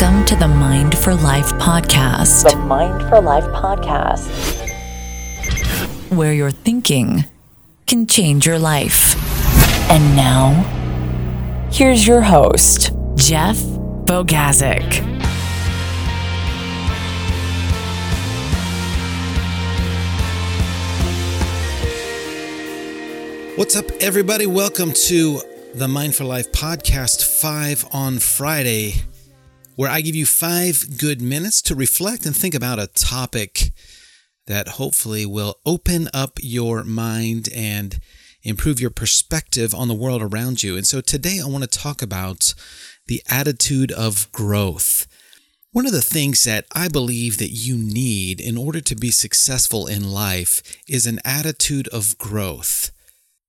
Welcome to the Mind for Life podcast, The Mind for Life podcast. where your thinking can change your life. And now, here's your host, Jeff Bogaczyk. What's up, everybody? Welcome to the Mind for Life podcast, five on Friday, where I give you five good minutes to reflect and think about a topic that hopefully will open up your mind and improve your perspective on the world around you. And so today I want to talk about the attitude of growth. One of the things that I believe that you need in order to be successful in life is an attitude of growth.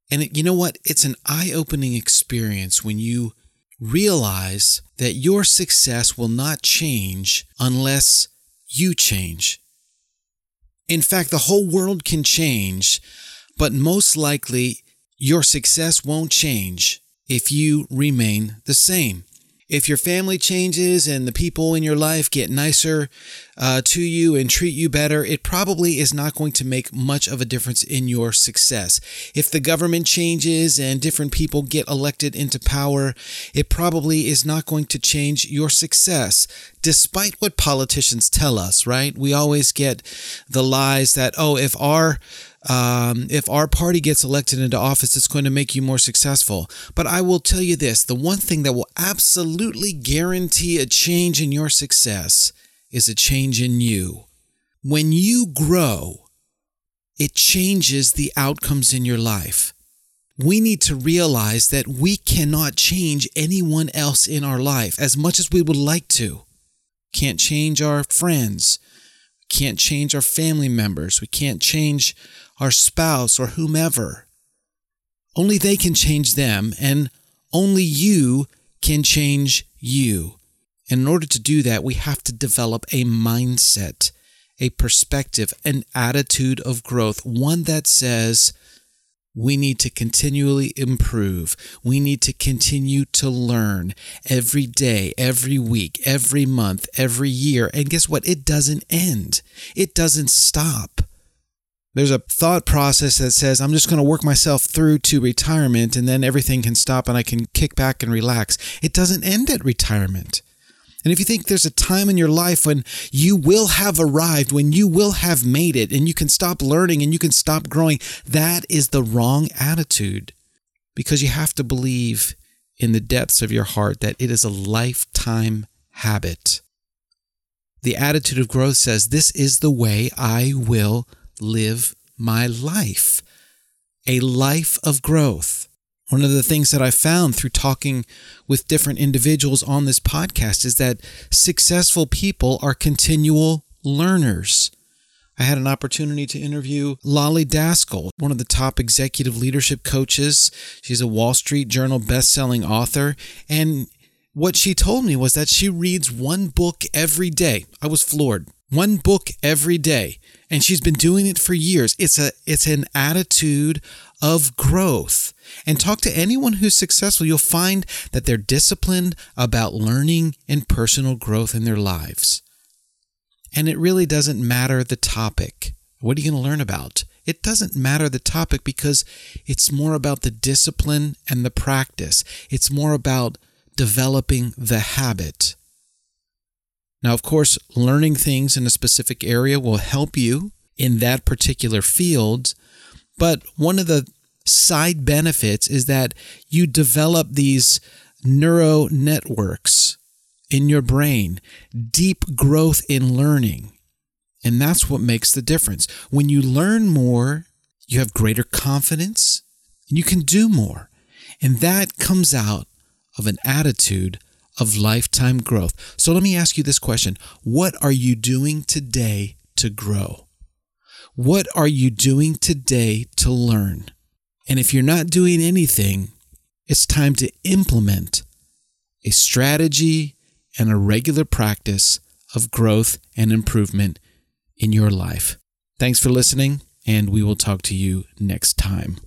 And you know what? It's an eye opening experience when you realize that your success will not change unless you change. In fact, the whole world can change, but most likely your success won't change if you remain the same. If your family changes and the people in your life get nicer uh, to you and treat you better, it probably is not going to make much of a difference in your success. If the government changes and different people get elected into power, it probably is not going to change your success, despite what politicians tell us, right? We always get the lies that, oh, if our um, if our party gets elected into office, it's going to make you more successful. But I will tell you this the one thing that will absolutely guarantee a change in your success is a change in you. When you grow, it changes the outcomes in your life. We need to realize that we cannot change anyone else in our life as much as we would like to. Can't change our friends. Can't change our family members. We can't change our spouse or whomever. Only they can change them, and only you can change you. And in order to do that, we have to develop a mindset, a perspective, an attitude of growth, one that says, we need to continually improve. We need to continue to learn every day, every week, every month, every year. And guess what? It doesn't end, it doesn't stop. There's a thought process that says, I'm just going to work myself through to retirement and then everything can stop and I can kick back and relax. It doesn't end at retirement. And if you think there's a time in your life when you will have arrived, when you will have made it, and you can stop learning and you can stop growing, that is the wrong attitude because you have to believe in the depths of your heart that it is a lifetime habit. The attitude of growth says, This is the way I will live my life. A life of growth. One of the things that I found through talking with different individuals on this podcast is that successful people are continual learners. I had an opportunity to interview Lolly Daskal, one of the top executive leadership coaches. She's a Wall Street Journal best-selling author, and what she told me was that she reads one book every day. I was floored. One book every day, and she's been doing it for years. It's a it's an attitude of growth. And talk to anyone who's successful, you'll find that they're disciplined about learning and personal growth in their lives. And it really doesn't matter the topic. What are you going to learn about? It doesn't matter the topic because it's more about the discipline and the practice. It's more about developing the habit. Now, of course, learning things in a specific area will help you in that particular field. But one of the side benefits is that you develop these neural networks in your brain, deep growth in learning. And that's what makes the difference. When you learn more, you have greater confidence and you can do more. And that comes out of an attitude of lifetime growth. So let me ask you this question What are you doing today to grow? What are you doing today to learn? And if you're not doing anything, it's time to implement a strategy and a regular practice of growth and improvement in your life. Thanks for listening, and we will talk to you next time.